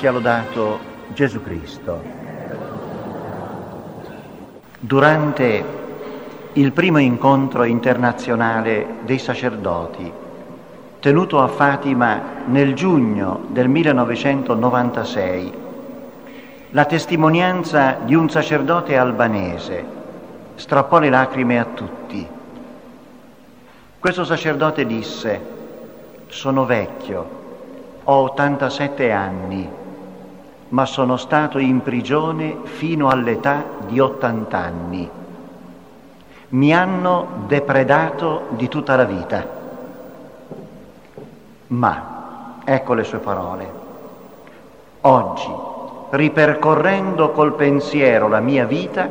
Sia lodato Gesù Cristo. Durante il primo incontro internazionale dei sacerdoti, tenuto a Fatima nel giugno del 1996, la testimonianza di un sacerdote albanese strappò le lacrime a tutti. Questo sacerdote disse, sono vecchio, ho 87 anni, ma sono stato in prigione fino all'età di 80 anni. Mi hanno depredato di tutta la vita. Ma, ecco le sue parole, oggi, ripercorrendo col pensiero la mia vita,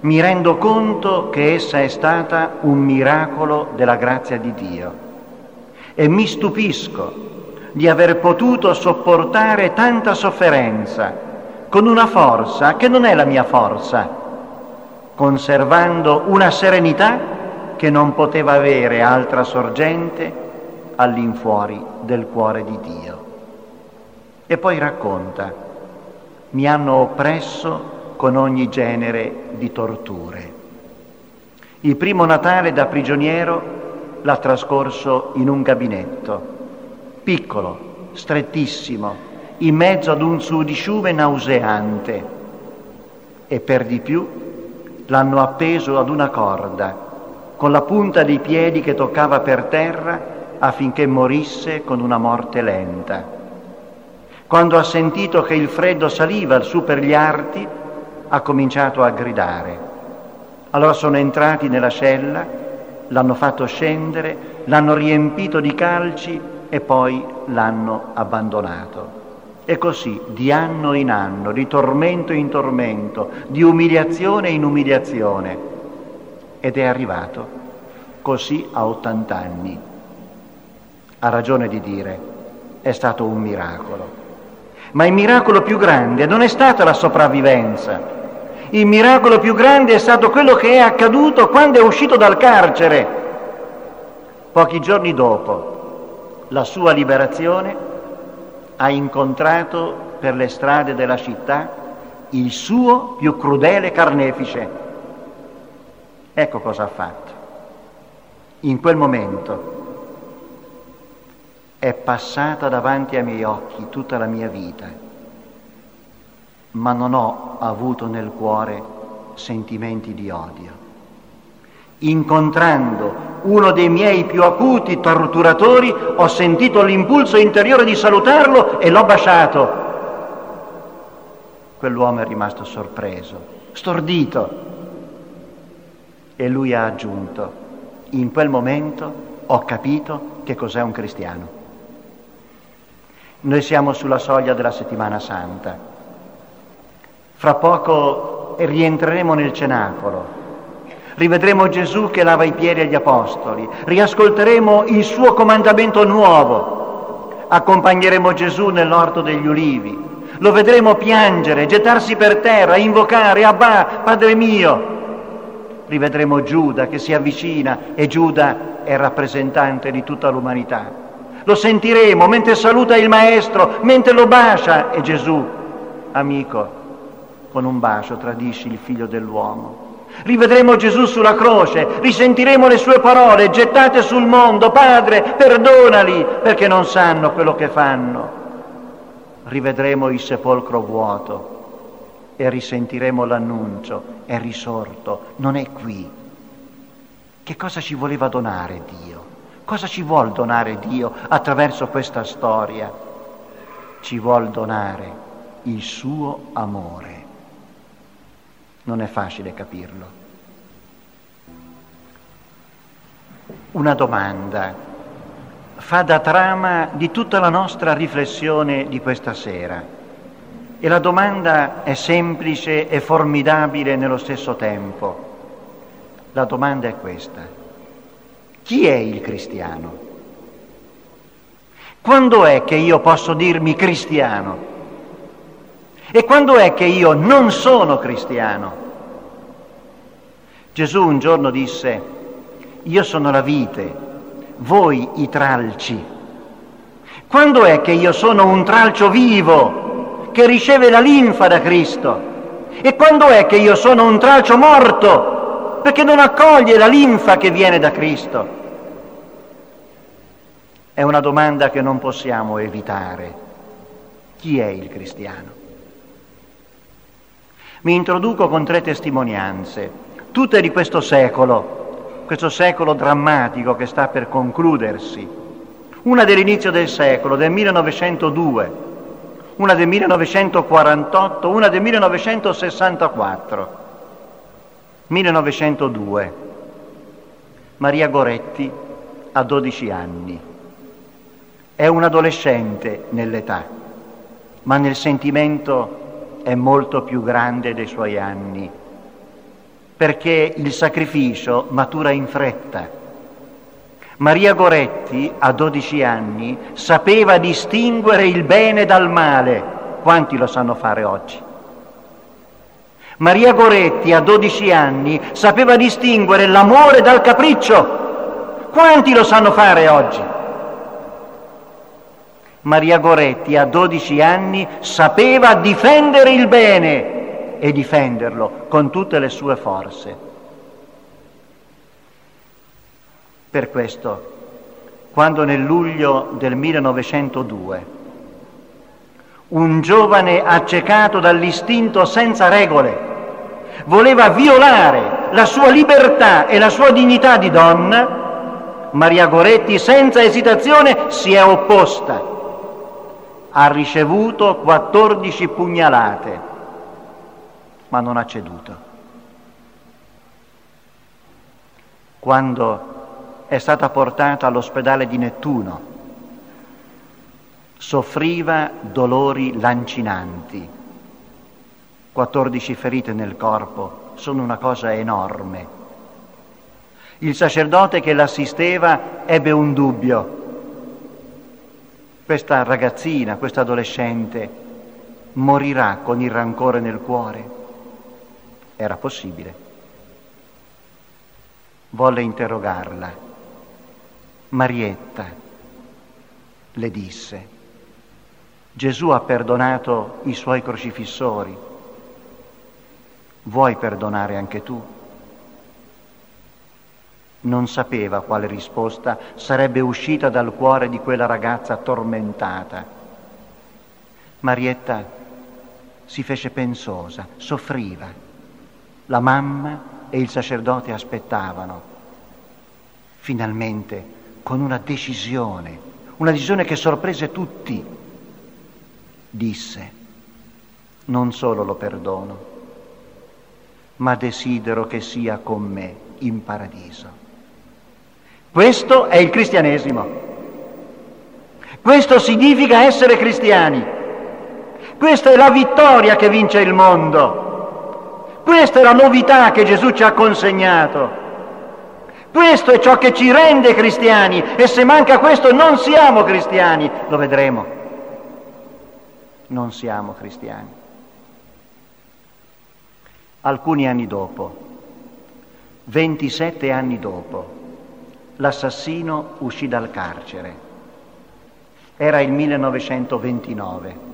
mi rendo conto che essa è stata un miracolo della grazia di Dio e mi stupisco di aver potuto sopportare tanta sofferenza con una forza che non è la mia forza, conservando una serenità che non poteva avere altra sorgente all'infuori del cuore di Dio. E poi racconta, mi hanno oppresso con ogni genere di torture. Il primo Natale da prigioniero l'ha trascorso in un gabinetto piccolo, strettissimo, in mezzo ad un sudiciume nauseante e per di più l'hanno appeso ad una corda con la punta dei piedi che toccava per terra affinché morisse con una morte lenta. Quando ha sentito che il freddo saliva su per gli arti, ha cominciato a gridare. Allora sono entrati nella cella, l'hanno fatto scendere, l'hanno riempito di calci e poi l'hanno abbandonato. E così, di anno in anno, di tormento in tormento, di umiliazione in umiliazione. Ed è arrivato così a 80 anni. Ha ragione di dire, è stato un miracolo. Ma il miracolo più grande non è stata la sopravvivenza. Il miracolo più grande è stato quello che è accaduto quando è uscito dal carcere. Pochi giorni dopo, la sua liberazione, ha incontrato per le strade della città il suo più crudele carnefice. Ecco cosa ha fatto. In quel momento è passata davanti ai miei occhi tutta la mia vita, ma non ho avuto nel cuore sentimenti di odio. Incontrando uno dei miei più acuti torturatori, ho sentito l'impulso interiore di salutarlo e l'ho baciato. Quell'uomo è rimasto sorpreso, stordito. E lui ha aggiunto, in quel momento ho capito che cos'è un cristiano. Noi siamo sulla soglia della settimana santa. Fra poco rientreremo nel cenacolo rivedremo Gesù che lava i piedi agli apostoli, riascolteremo il suo comandamento nuovo, accompagneremo Gesù nell'orto degli ulivi, lo vedremo piangere, gettarsi per terra, invocare Abba, Padre mio. Rivedremo Giuda che si avvicina e Giuda è rappresentante di tutta l'umanità. Lo sentiremo mentre saluta il Maestro, mentre lo bacia e Gesù, amico, con un bacio tradisci il figlio dell'uomo. Rivedremo Gesù sulla croce, risentiremo le sue parole gettate sul mondo, Padre, perdonali perché non sanno quello che fanno. Rivedremo il sepolcro vuoto e risentiremo l'annuncio, è risorto, non è qui. Che cosa ci voleva donare Dio? Cosa ci vuol donare Dio attraverso questa storia? Ci vuol donare il suo amore non è facile capirlo. Una domanda fa da trama di tutta la nostra riflessione di questa sera. E la domanda è semplice e formidabile nello stesso tempo. La domanda è questa. Chi è il cristiano? Quando è che io posso dirmi cristiano? E quando è che io non sono cristiano? Gesù un giorno disse, io sono la vite, voi i tralci. Quando è che io sono un tralcio vivo che riceve la linfa da Cristo. E quando è che io sono un tralcio morto? Perché non accoglie la linfa che viene da Cristo. È una domanda che non possiamo evitare. Chi è il cristiano? Mi introduco con tre testimonianze, tutte di questo secolo, questo secolo drammatico che sta per concludersi. Una dell'inizio del secolo, del 1902, una del 1948, una del 1964. 1902. Maria Goretti ha 12 anni. È un adolescente nell'età, ma nel sentimento è molto più grande dei suoi anni, perché il sacrificio matura in fretta. Maria Goretti, a 12 anni, sapeva distinguere il bene dal male. Quanti lo sanno fare oggi? Maria Goretti, a 12 anni, sapeva distinguere l'amore dal capriccio. Quanti lo sanno fare oggi? Maria Goretti a 12 anni sapeva difendere il bene e difenderlo con tutte le sue forze. Per questo, quando nel luglio del 1902 un giovane accecato dall'istinto senza regole voleva violare la sua libertà e la sua dignità di donna, Maria Goretti senza esitazione si è opposta ha ricevuto 14 pugnalate, ma non ha ceduto. Quando è stata portata all'ospedale di Nettuno, soffriva dolori lancinanti, 14 ferite nel corpo, sono una cosa enorme. Il sacerdote che l'assisteva ebbe un dubbio, questa ragazzina, questa adolescente morirà con il rancore nel cuore? Era possibile. Volle interrogarla. Marietta le disse, Gesù ha perdonato i suoi crocifissori, vuoi perdonare anche tu? Non sapeva quale risposta sarebbe uscita dal cuore di quella ragazza tormentata. Marietta si fece pensosa, soffriva. La mamma e il sacerdote aspettavano. Finalmente, con una decisione, una decisione che sorprese tutti, disse, non solo lo perdono, ma desidero che sia con me in paradiso. Questo è il cristianesimo. Questo significa essere cristiani. Questa è la vittoria che vince il mondo. Questa è la novità che Gesù ci ha consegnato. Questo è ciò che ci rende cristiani e se manca questo non siamo cristiani. Lo vedremo. Non siamo cristiani. Alcuni anni dopo, 27 anni dopo, l'assassino uscì dal carcere. Era il 1929.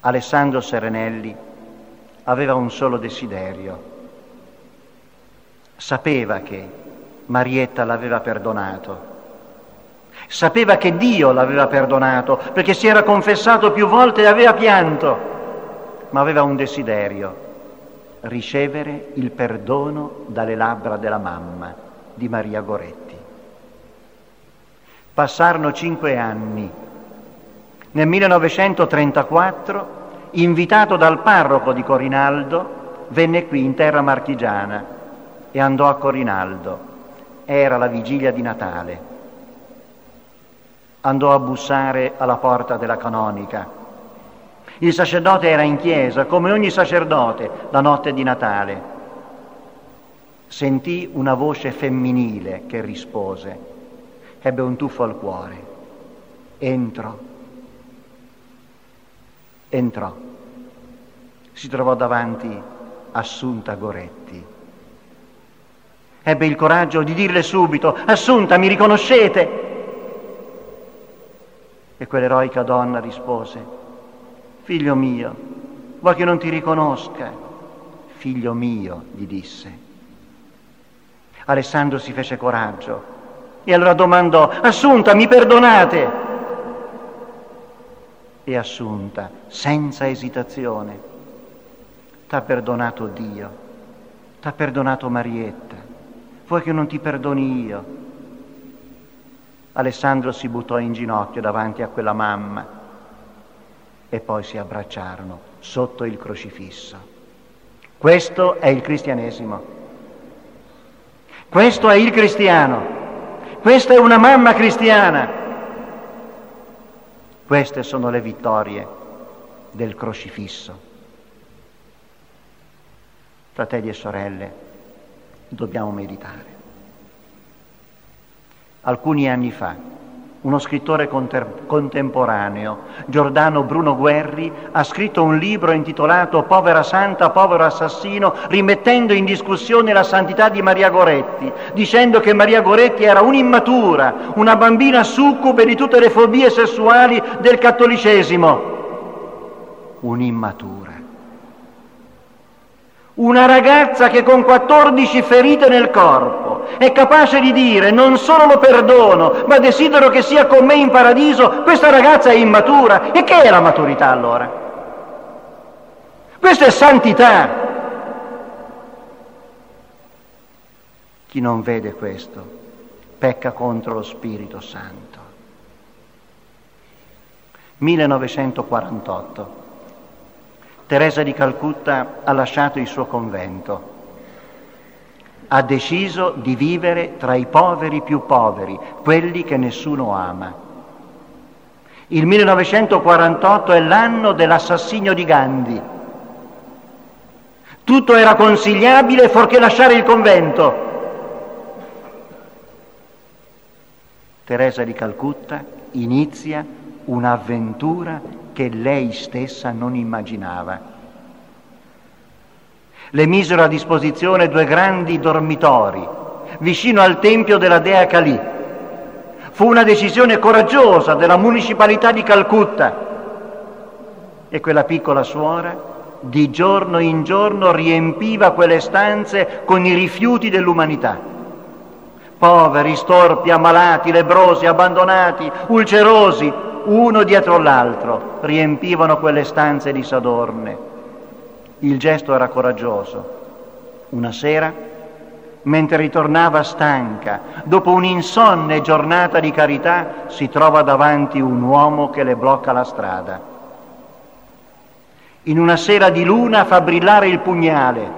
Alessandro Serenelli aveva un solo desiderio. Sapeva che Marietta l'aveva perdonato. Sapeva che Dio l'aveva perdonato perché si era confessato più volte e aveva pianto, ma aveva un desiderio, ricevere il perdono dalle labbra della mamma di Maria Goretti. Passarono cinque anni. Nel 1934, invitato dal parroco di Corinaldo, venne qui in terra marchigiana e andò a Corinaldo. Era la vigilia di Natale. Andò a bussare alla porta della canonica. Il sacerdote era in chiesa, come ogni sacerdote, la notte di Natale sentì una voce femminile che rispose, ebbe un tuffo al cuore, entrò, entrò, si trovò davanti Assunta Goretti. Ebbe il coraggio di dirle subito, Assunta, mi riconoscete? E quell'eroica donna rispose, Figlio mio, vuoi che non ti riconosca? Figlio mio, gli disse. Alessandro si fece coraggio e allora domandò, Assunta, mi perdonate? E Assunta, senza esitazione, t'ha perdonato Dio, t'ha perdonato Marietta, vuoi che non ti perdoni io? Alessandro si buttò in ginocchio davanti a quella mamma e poi si abbracciarono sotto il crocifisso. Questo è il cristianesimo. Questo è il cristiano. Questa è una mamma cristiana. Queste sono le vittorie del crocifisso. Fratelli e sorelle, dobbiamo meditare. Alcuni anni fa, uno scrittore contemporaneo, Giordano Bruno Guerri, ha scritto un libro intitolato Povera Santa, povero assassino, rimettendo in discussione la santità di Maria Goretti, dicendo che Maria Goretti era un'immatura, una bambina succube di tutte le fobie sessuali del cattolicesimo. Un'immatura. Una ragazza che con 14 ferite nel corpo è capace di dire non solo lo perdono, ma desidero che sia con me in paradiso, questa ragazza è immatura. E che è la maturità allora? Questa è santità. Chi non vede questo pecca contro lo Spirito Santo. 1948. Teresa di Calcutta ha lasciato il suo convento, ha deciso di vivere tra i poveri più poveri, quelli che nessuno ama. Il 1948 è l'anno dell'assassinio di Gandhi. Tutto era consigliabile fuorché lasciare il convento. Teresa di Calcutta inizia un'avventura che lei stessa non immaginava. Le misero a disposizione due grandi dormitori vicino al tempio della dea Kali. Fu una decisione coraggiosa della municipalità di Calcutta e quella piccola suora di giorno in giorno riempiva quelle stanze con i rifiuti dell'umanità. Poveri, storpi, ammalati, lebrosi, abbandonati, ulcerosi, uno dietro l'altro, riempivano quelle stanze di Sadorne. Il gesto era coraggioso. Una sera, mentre ritornava stanca, dopo un'insonne giornata di carità, si trova davanti un uomo che le blocca la strada. In una sera di luna fa brillare il pugnale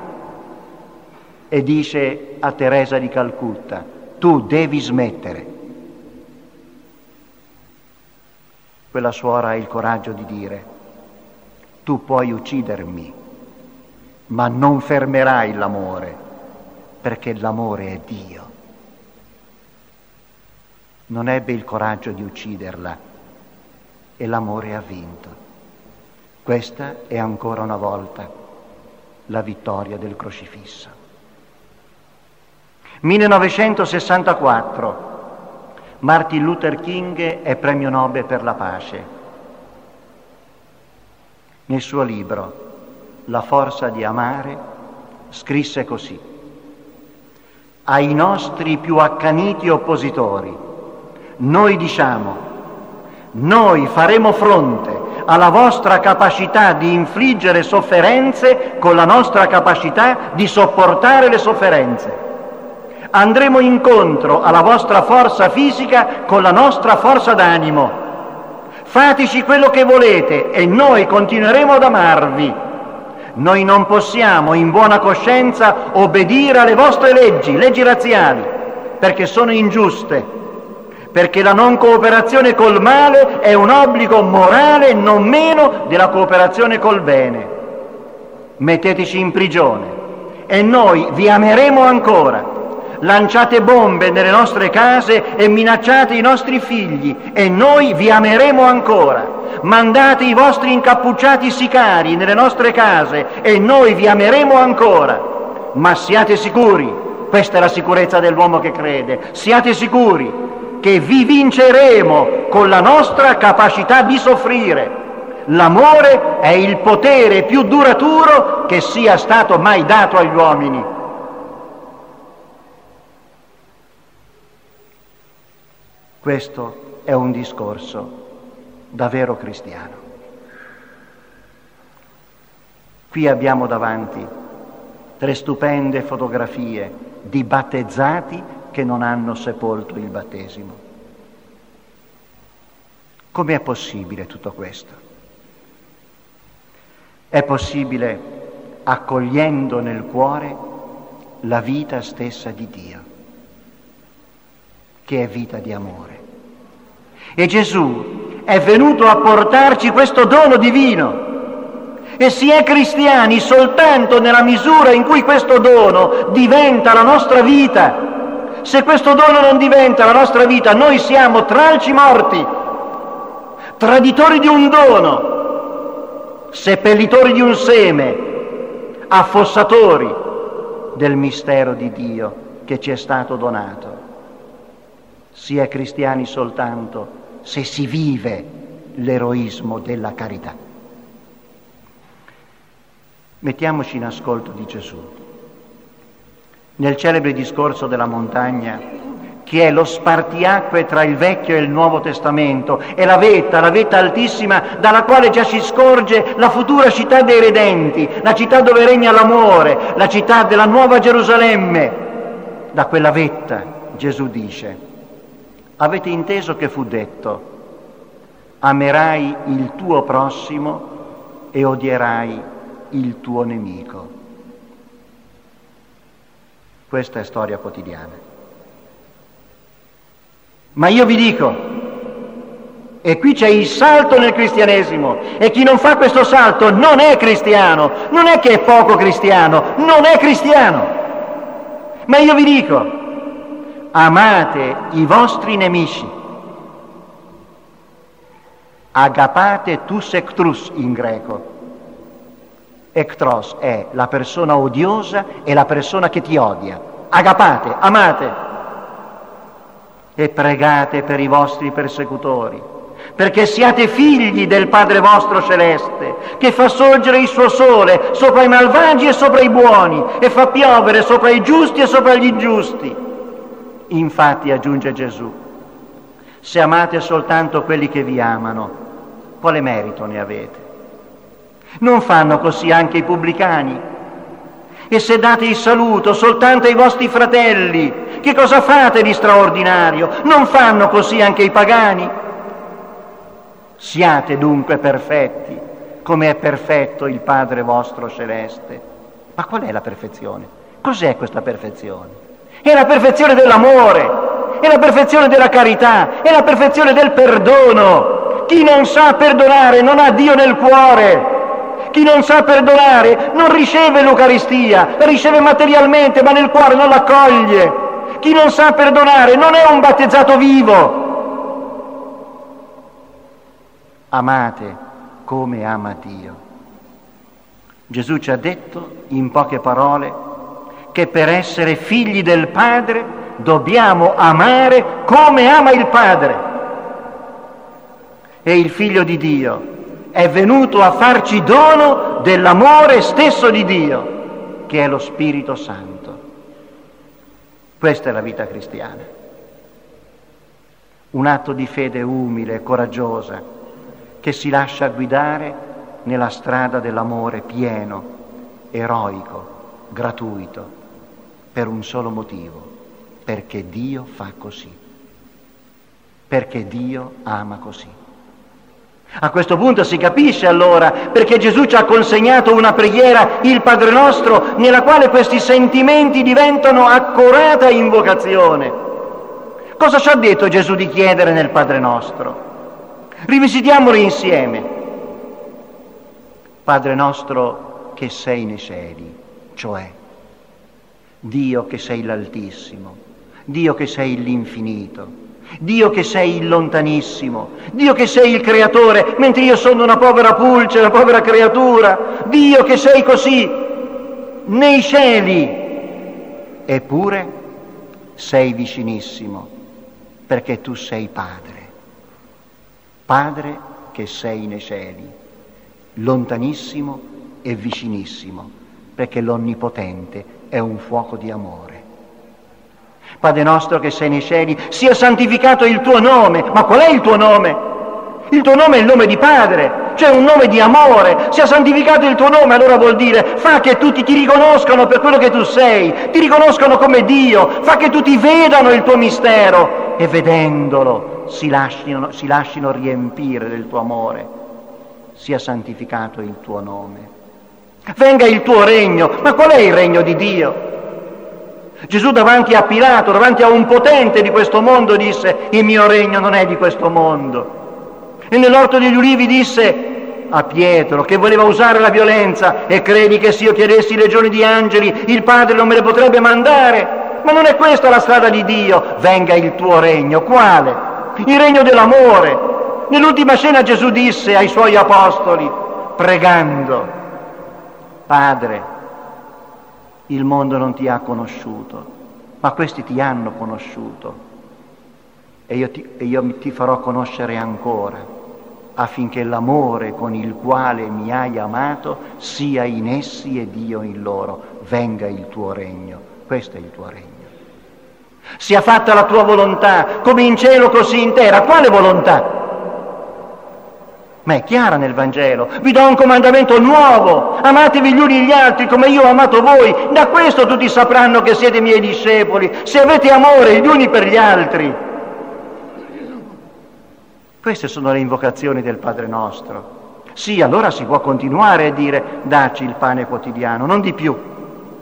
e dice a Teresa di Calcutta, tu devi smettere. quella suora ha il coraggio di dire, tu puoi uccidermi, ma non fermerai l'amore, perché l'amore è Dio. Non ebbe il coraggio di ucciderla e l'amore ha vinto. Questa è ancora una volta la vittoria del crocifisso. 1964 Martin Luther King è premio Nobel per la pace. Nel suo libro La forza di amare scrisse così. Ai nostri più accaniti oppositori, noi diciamo, noi faremo fronte alla vostra capacità di infliggere sofferenze con la nostra capacità di sopportare le sofferenze andremo incontro alla vostra forza fisica con la nostra forza d'animo. Fateci quello che volete e noi continueremo ad amarvi. Noi non possiamo in buona coscienza obbedire alle vostre leggi, leggi razziali, perché sono ingiuste, perché la non cooperazione col male è un obbligo morale non meno della cooperazione col bene. Metteteci in prigione e noi vi ameremo ancora lanciate bombe nelle nostre case e minacciate i nostri figli e noi vi ameremo ancora. Mandate i vostri incappucciati sicari nelle nostre case e noi vi ameremo ancora. Ma siate sicuri, questa è la sicurezza dell'uomo che crede, siate sicuri che vi vinceremo con la nostra capacità di soffrire. L'amore è il potere più duraturo che sia stato mai dato agli uomini. Questo è un discorso davvero cristiano. Qui abbiamo davanti tre stupende fotografie di battezzati che non hanno sepolto il battesimo. Com'è possibile tutto questo? È possibile accogliendo nel cuore la vita stessa di Dio, che è vita di amore. E Gesù è venuto a portarci questo dono divino. E si è cristiani soltanto nella misura in cui questo dono diventa la nostra vita. Se questo dono non diventa la nostra vita, noi siamo tralci morti, traditori di un dono seppellitori di un seme, affossatori del mistero di Dio che ci è stato donato. Si è cristiani soltanto se si vive l'eroismo della carità. Mettiamoci in ascolto di Gesù. Nel celebre discorso della montagna che è lo spartiacque tra il Vecchio e il Nuovo Testamento, è la vetta, la vetta altissima dalla quale già si scorge la futura città dei redenti, la città dove regna l'amore, la città della Nuova Gerusalemme. Da quella vetta Gesù dice, avete inteso che fu detto, amerai il tuo prossimo e odierai il tuo nemico. Questa è storia quotidiana. Ma io vi dico, e qui c'è il salto nel cristianesimo, e chi non fa questo salto non è cristiano, non è che è poco cristiano, non è cristiano. Ma io vi dico, amate i vostri nemici, agapate tus ectrus in greco. Ectros è la persona odiosa e la persona che ti odia. Agapate, amate e pregate per i vostri persecutori, perché siate figli del Padre vostro celeste, che fa sorgere il suo sole sopra i malvagi e sopra i buoni, e fa piovere sopra i giusti e sopra gli ingiusti. Infatti, aggiunge Gesù, se amate soltanto quelli che vi amano, quale merito ne avete? Non fanno così anche i pubblicani? E se date il saluto soltanto ai vostri fratelli, che cosa fate di straordinario? Non fanno così anche i pagani? Siate dunque perfetti, come è perfetto il Padre vostro celeste. Ma qual è la perfezione? Cos'è questa perfezione? È la perfezione dell'amore, è la perfezione della carità, è la perfezione del perdono. Chi non sa perdonare non ha Dio nel cuore. Chi non sa perdonare non riceve l'Eucaristia, la riceve materialmente ma nel cuore non l'accoglie. Chi non sa perdonare non è un battezzato vivo. Amate come ama Dio. Gesù ci ha detto in poche parole che per essere figli del Padre dobbiamo amare come ama il Padre. E il figlio di Dio è venuto a farci dono dell'amore stesso di Dio, che è lo Spirito Santo. Questa è la vita cristiana. Un atto di fede umile, coraggiosa, che si lascia guidare nella strada dell'amore pieno, eroico, gratuito, per un solo motivo, perché Dio fa così, perché Dio ama così. A questo punto si capisce allora perché Gesù ci ha consegnato una preghiera, il Padre nostro, nella quale questi sentimenti diventano accurata invocazione. Cosa ci ha detto Gesù di chiedere nel Padre nostro? Rivisitiamolo insieme. Padre nostro che sei nei cieli, cioè Dio che sei l'Altissimo, Dio che sei l'infinito Dio che sei il lontanissimo, Dio che sei il creatore, mentre io sono una povera pulce, una povera creatura, Dio che sei così nei cieli, eppure sei vicinissimo, perché tu sei Padre, Padre che sei nei cieli, lontanissimo e vicinissimo, perché l'Onnipotente è un fuoco di amore. Padre nostro che sei nei cieli, sia santificato il tuo nome. Ma qual è il tuo nome? Il tuo nome è il nome di Padre, cioè un nome di amore. Sia santificato il tuo nome, allora vuol dire fa che tutti ti riconoscano per quello che tu sei, ti riconoscono come Dio, fa che tutti vedano il tuo mistero e vedendolo si lasciano, si lasciano riempire del tuo amore. Sia santificato il tuo nome. Venga il tuo regno. Ma qual è il regno di Dio? Gesù davanti a Pilato, davanti a un potente di questo mondo disse il mio regno non è di questo mondo. E nell'orto degli ulivi disse a Pietro che voleva usare la violenza e credi che se io chiedessi legioni di angeli il Padre non me le potrebbe mandare? Ma non è questa la strada di Dio. Venga il tuo regno. Quale? Il regno dell'amore. Nell'ultima scena Gesù disse ai suoi apostoli, pregando, Padre, il mondo non ti ha conosciuto, ma questi ti hanno conosciuto e io ti, e io ti farò conoscere ancora affinché l'amore con il quale mi hai amato sia in essi ed io in loro. Venga il tuo regno, questo è il tuo regno. Sia fatta la tua volontà, come in cielo così in terra. Quale volontà? Ma è chiara nel Vangelo. Vi do un comandamento nuovo. Amatevi gli uni gli altri come io ho amato voi. Da questo tutti sapranno che siete miei discepoli, se avete amore gli uni per gli altri. Queste sono le invocazioni del Padre nostro. Sì, allora si può continuare a dire dacci il pane quotidiano, non di più,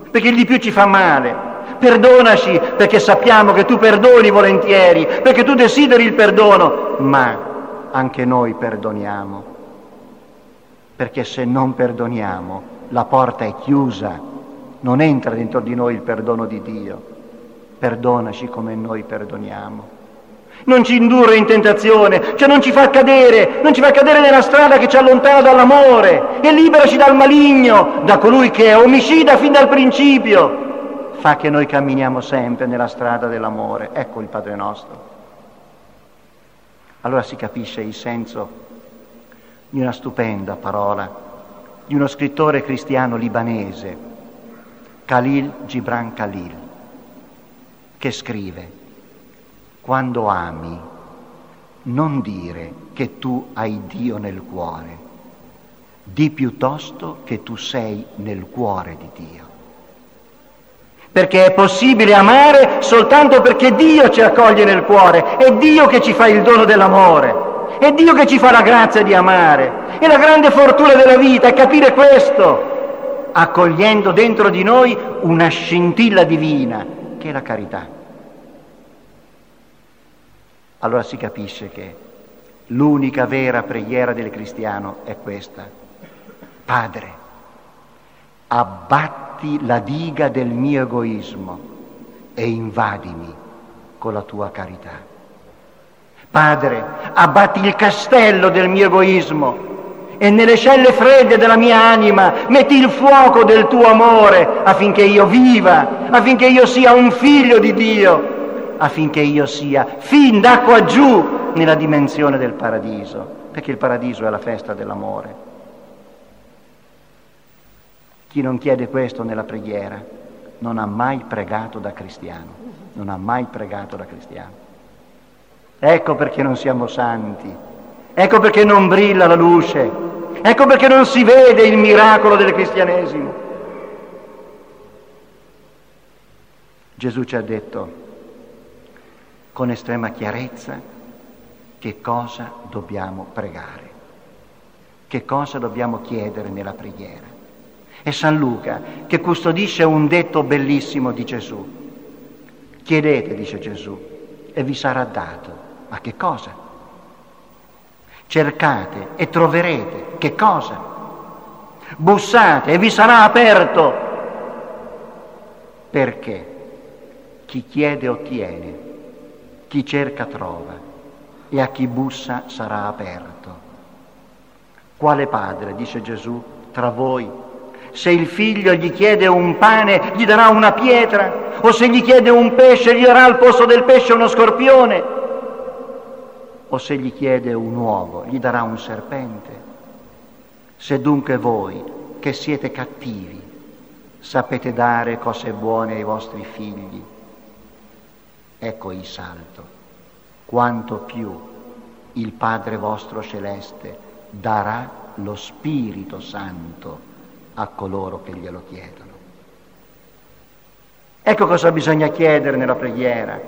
perché il di più ci fa male. Perdonaci perché sappiamo che tu perdoni volentieri, perché tu desideri il perdono, ma anche noi perdoniamo, perché se non perdoniamo la porta è chiusa, non entra dentro di noi il perdono di Dio. Perdonaci come noi perdoniamo non ci indurre in tentazione, cioè non ci fa cadere, non ci fa cadere nella strada che ci allontana dall'amore e liberaci dal maligno, da colui che è omicida fin dal principio. Fa che noi camminiamo sempre nella strada dell'amore. Ecco il Padre nostro. Allora si capisce il senso di una stupenda parola di uno scrittore cristiano libanese, Khalil Gibran Khalil, che scrive quando ami, non dire che tu hai Dio nel cuore, di piuttosto che tu sei nel cuore di Dio. Perché è possibile amare soltanto perché Dio ci accoglie nel cuore, è Dio che ci fa il dono dell'amore, è Dio che ci fa la grazia di amare. E la grande fortuna della vita è capire questo, accogliendo dentro di noi una scintilla divina, che è la carità allora si capisce che l'unica vera preghiera del cristiano è questa. Padre, abbatti la diga del mio egoismo e invadimi con la tua carità. Padre, abbatti il castello del mio egoismo e nelle celle fredde della mia anima metti il fuoco del tuo amore affinché io viva, affinché io sia un figlio di Dio affinché io sia fin da qua giù nella dimensione del paradiso, perché il paradiso è la festa dell'amore. Chi non chiede questo nella preghiera non ha mai pregato da cristiano, non ha mai pregato da cristiano. Ecco perché non siamo santi, ecco perché non brilla la luce, ecco perché non si vede il miracolo del cristianesimo. Gesù ci ha detto, con estrema chiarezza che cosa dobbiamo pregare, che cosa dobbiamo chiedere nella preghiera. È San Luca che custodisce un detto bellissimo di Gesù. Chiedete, dice Gesù, e vi sarà dato. Ma che cosa? Cercate e troverete. Che cosa? Bussate e vi sarà aperto. Perché? Chi chiede ottiene chi cerca trova e a chi bussa sarà aperto. Quale padre, dice Gesù, tra voi, se il figlio gli chiede un pane, gli darà una pietra, o se gli chiede un pesce, gli darà al posto del pesce uno scorpione, o se gli chiede un uovo, gli darà un serpente. Se dunque voi, che siete cattivi, sapete dare cose buone ai vostri figli, ecco il salto, quanto più il Padre vostro celeste darà lo Spirito Santo a coloro che glielo chiedono. Ecco cosa bisogna chiedere nella preghiera.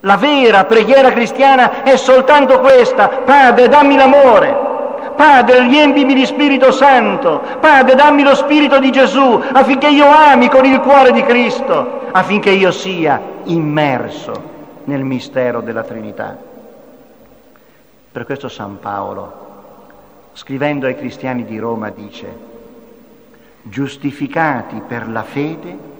La vera preghiera cristiana è soltanto questa. Padre, dammi l'amore. Padre, riempimi di Spirito Santo. Padre, dammi lo Spirito di Gesù affinché io ami con il cuore di Cristo, affinché io sia immerso nel mistero della Trinità. Per questo San Paolo, scrivendo ai cristiani di Roma, dice, giustificati per la fede,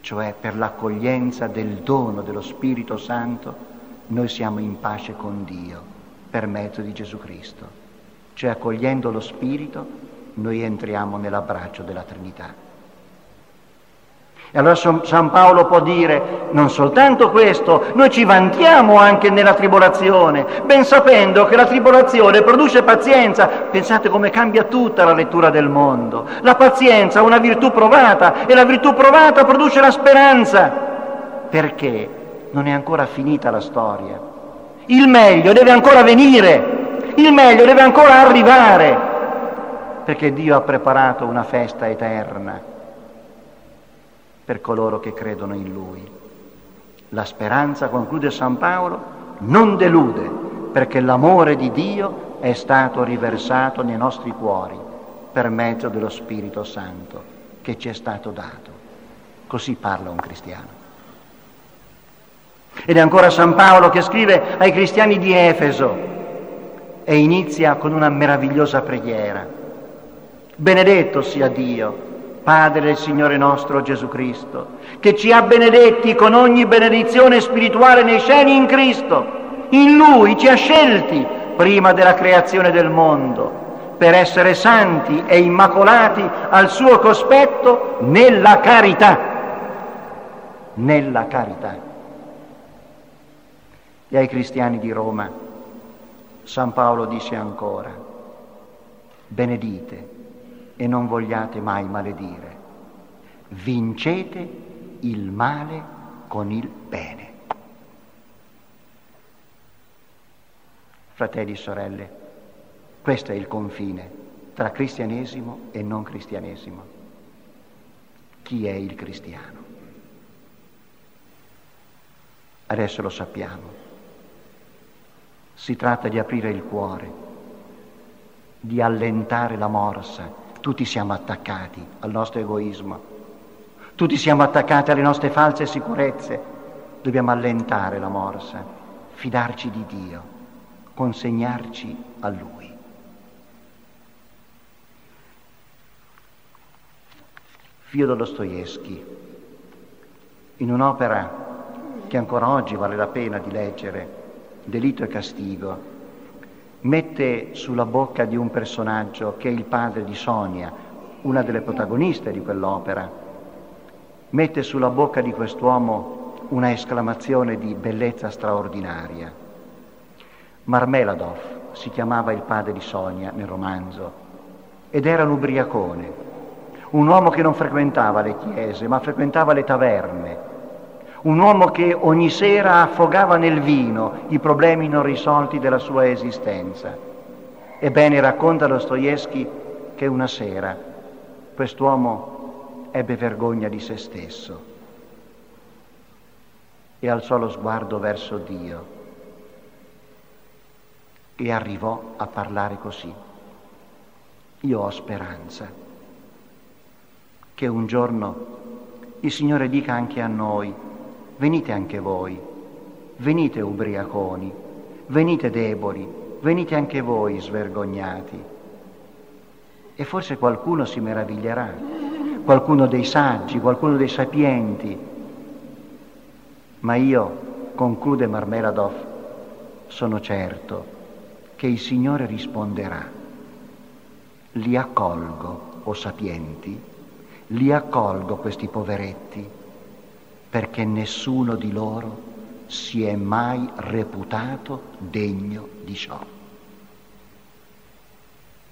cioè per l'accoglienza del dono dello Spirito Santo, noi siamo in pace con Dio per mezzo di Gesù Cristo. Cioè accogliendo lo Spirito noi entriamo nell'abbraccio della Trinità. E allora San Paolo può dire non soltanto questo, noi ci vantiamo anche nella tribolazione, ben sapendo che la tribolazione produce pazienza. Pensate come cambia tutta la lettura del mondo. La pazienza è una virtù provata e la virtù provata produce la speranza. Perché non è ancora finita la storia. Il meglio deve ancora venire, il meglio deve ancora arrivare, perché Dio ha preparato una festa eterna per coloro che credono in Lui. La speranza, conclude San Paolo, non delude perché l'amore di Dio è stato riversato nei nostri cuori per mezzo dello Spirito Santo che ci è stato dato. Così parla un cristiano. Ed è ancora San Paolo che scrive ai cristiani di Efeso e inizia con una meravigliosa preghiera. Benedetto sia Dio Padre del Signore nostro Gesù Cristo, che ci ha benedetti con ogni benedizione spirituale nei cieli in Cristo. In Lui ci ha scelti prima della creazione del mondo per essere santi e immacolati al suo cospetto nella carità. Nella carità. E ai cristiani di Roma San Paolo dice ancora, benedite e non vogliate mai maledire. Vincete il male con il bene. Fratelli e sorelle, questo è il confine tra cristianesimo e non cristianesimo. Chi è il cristiano? Adesso lo sappiamo. Si tratta di aprire il cuore, di allentare la morsa tutti siamo attaccati al nostro egoismo, tutti siamo attaccati alle nostre false sicurezze. Dobbiamo allentare la morsa, fidarci di Dio, consegnarci a Lui. Fyodor Dostoevsky, in un'opera che ancora oggi vale la pena di leggere, Delitto e Castigo, mette sulla bocca di un personaggio che è il padre di Sonia, una delle protagoniste di quell'opera, mette sulla bocca di quest'uomo una esclamazione di bellezza straordinaria. Marmeladov si chiamava il padre di Sonia nel romanzo ed era un ubriacone, un uomo che non frequentava le chiese ma frequentava le taverne un uomo che ogni sera affogava nel vino i problemi non risolti della sua esistenza. Ebbene, racconta Dostoevsky che una sera quest'uomo ebbe vergogna di se stesso e alzò lo sguardo verso Dio e arrivò a parlare così. Io ho speranza che un giorno il Signore dica anche a noi, venite anche voi, venite ubriaconi, venite deboli, venite anche voi svergognati. E forse qualcuno si meraviglierà, qualcuno dei saggi, qualcuno dei sapienti. Ma io, conclude Marmeladov, sono certo che il Signore risponderà. Li accolgo, o sapienti, li accolgo questi poveretti perché nessuno di loro si è mai reputato degno di ciò.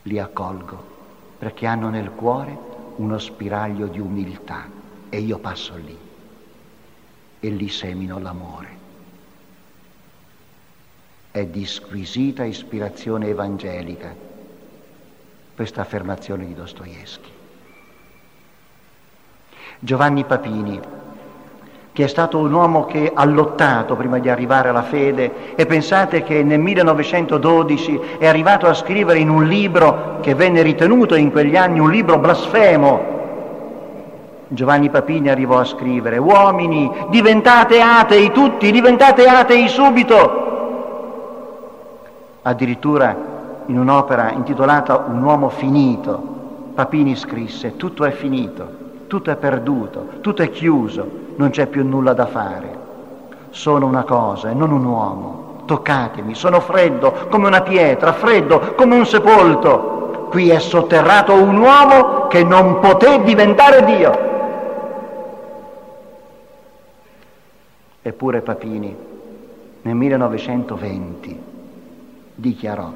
li accolgo perché hanno nel cuore uno spiraglio di umiltà e io passo lì e lì semino l'amore. È di squisita ispirazione evangelica questa affermazione di Dostoevsky. Giovanni Papini, che è stato un uomo che ha lottato prima di arrivare alla fede e pensate che nel 1912 è arrivato a scrivere in un libro che venne ritenuto in quegli anni un libro blasfemo. Giovanni Papini arrivò a scrivere, uomini, diventate atei tutti, diventate atei subito. Addirittura in un'opera intitolata Un uomo finito, Papini scrisse, tutto è finito tutto è perduto, tutto è chiuso, non c'è più nulla da fare. Sono una cosa e non un uomo. Toccatemi, sono freddo come una pietra, freddo come un sepolto. Qui è sotterrato un uomo che non poté diventare Dio. Eppure Papini nel 1920 dichiarò,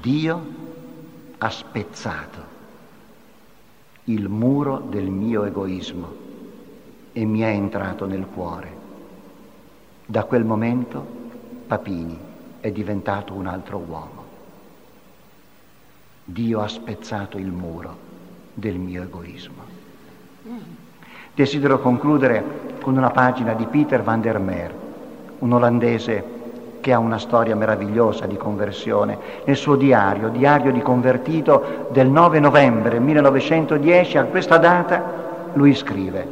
Dio ha spezzato il muro del mio egoismo e mi è entrato nel cuore. Da quel momento Papini è diventato un altro uomo. Dio ha spezzato il muro del mio egoismo. Desidero concludere con una pagina di Peter van der Meer, un olandese che ha una storia meravigliosa di conversione. Nel suo diario, diario di convertito del 9 novembre 1910, a questa data, lui scrive,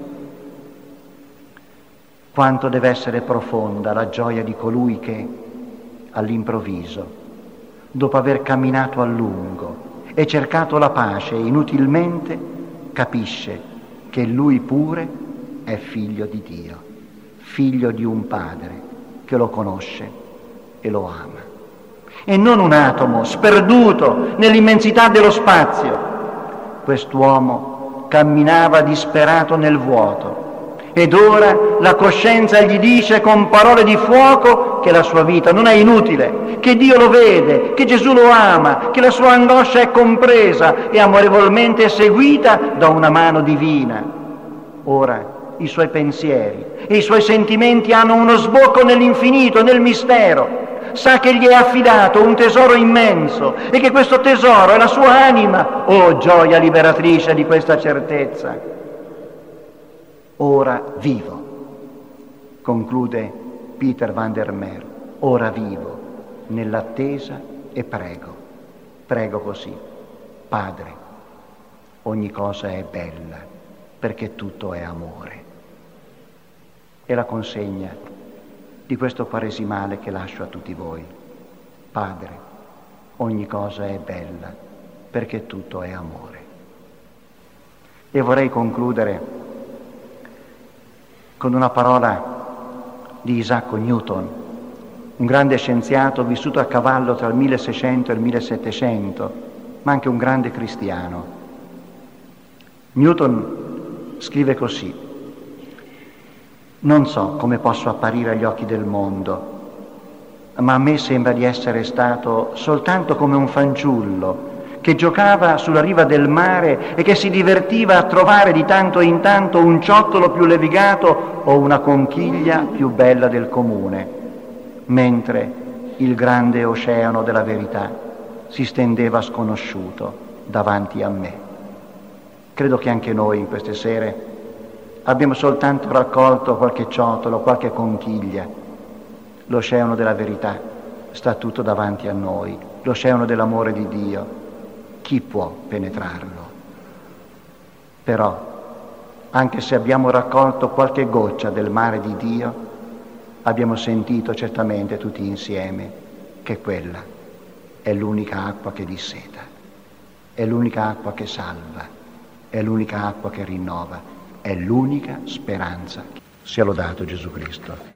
quanto deve essere profonda la gioia di colui che, all'improvviso, dopo aver camminato a lungo e cercato la pace inutilmente, capisce che lui pure è figlio di Dio, figlio di un padre che lo conosce e lo ama. E non un atomo sperduto nell'immensità dello spazio. Quest'uomo camminava disperato nel vuoto ed ora la coscienza gli dice con parole di fuoco che la sua vita non è inutile, che Dio lo vede, che Gesù lo ama, che la sua angoscia è compresa e amorevolmente seguita da una mano divina. Ora i suoi pensieri e i suoi sentimenti hanno uno sbocco nell'infinito, nel mistero sa che gli è affidato un tesoro immenso e che questo tesoro è la sua anima. Oh gioia liberatrice di questa certezza. Ora vivo, conclude Peter van der Meer, ora vivo nell'attesa e prego. Prego così, Padre, ogni cosa è bella perché tutto è amore. E la consegna di questo quaresimale che lascio a tutti voi. Padre, ogni cosa è bella perché tutto è amore. E vorrei concludere con una parola di Isacco Newton, un grande scienziato vissuto a cavallo tra il 1600 e il 1700, ma anche un grande cristiano. Newton scrive così, non so come posso apparire agli occhi del mondo, ma a me sembra di essere stato soltanto come un fanciullo che giocava sulla riva del mare e che si divertiva a trovare di tanto in tanto un ciottolo più levigato o una conchiglia più bella del comune, mentre il grande oceano della verità si stendeva sconosciuto davanti a me. Credo che anche noi in queste sere abbiamo soltanto raccolto qualche ciotolo, qualche conchiglia. L'oceano della verità sta tutto davanti a noi, l'oceano dell'amore di Dio. Chi può penetrarlo? Però, anche se abbiamo raccolto qualche goccia del mare di Dio, abbiamo sentito certamente tutti insieme che quella è l'unica acqua che disseta, è l'unica acqua che salva, è l'unica acqua che rinnova è l'unica speranza. Sia lodato Gesù Cristo.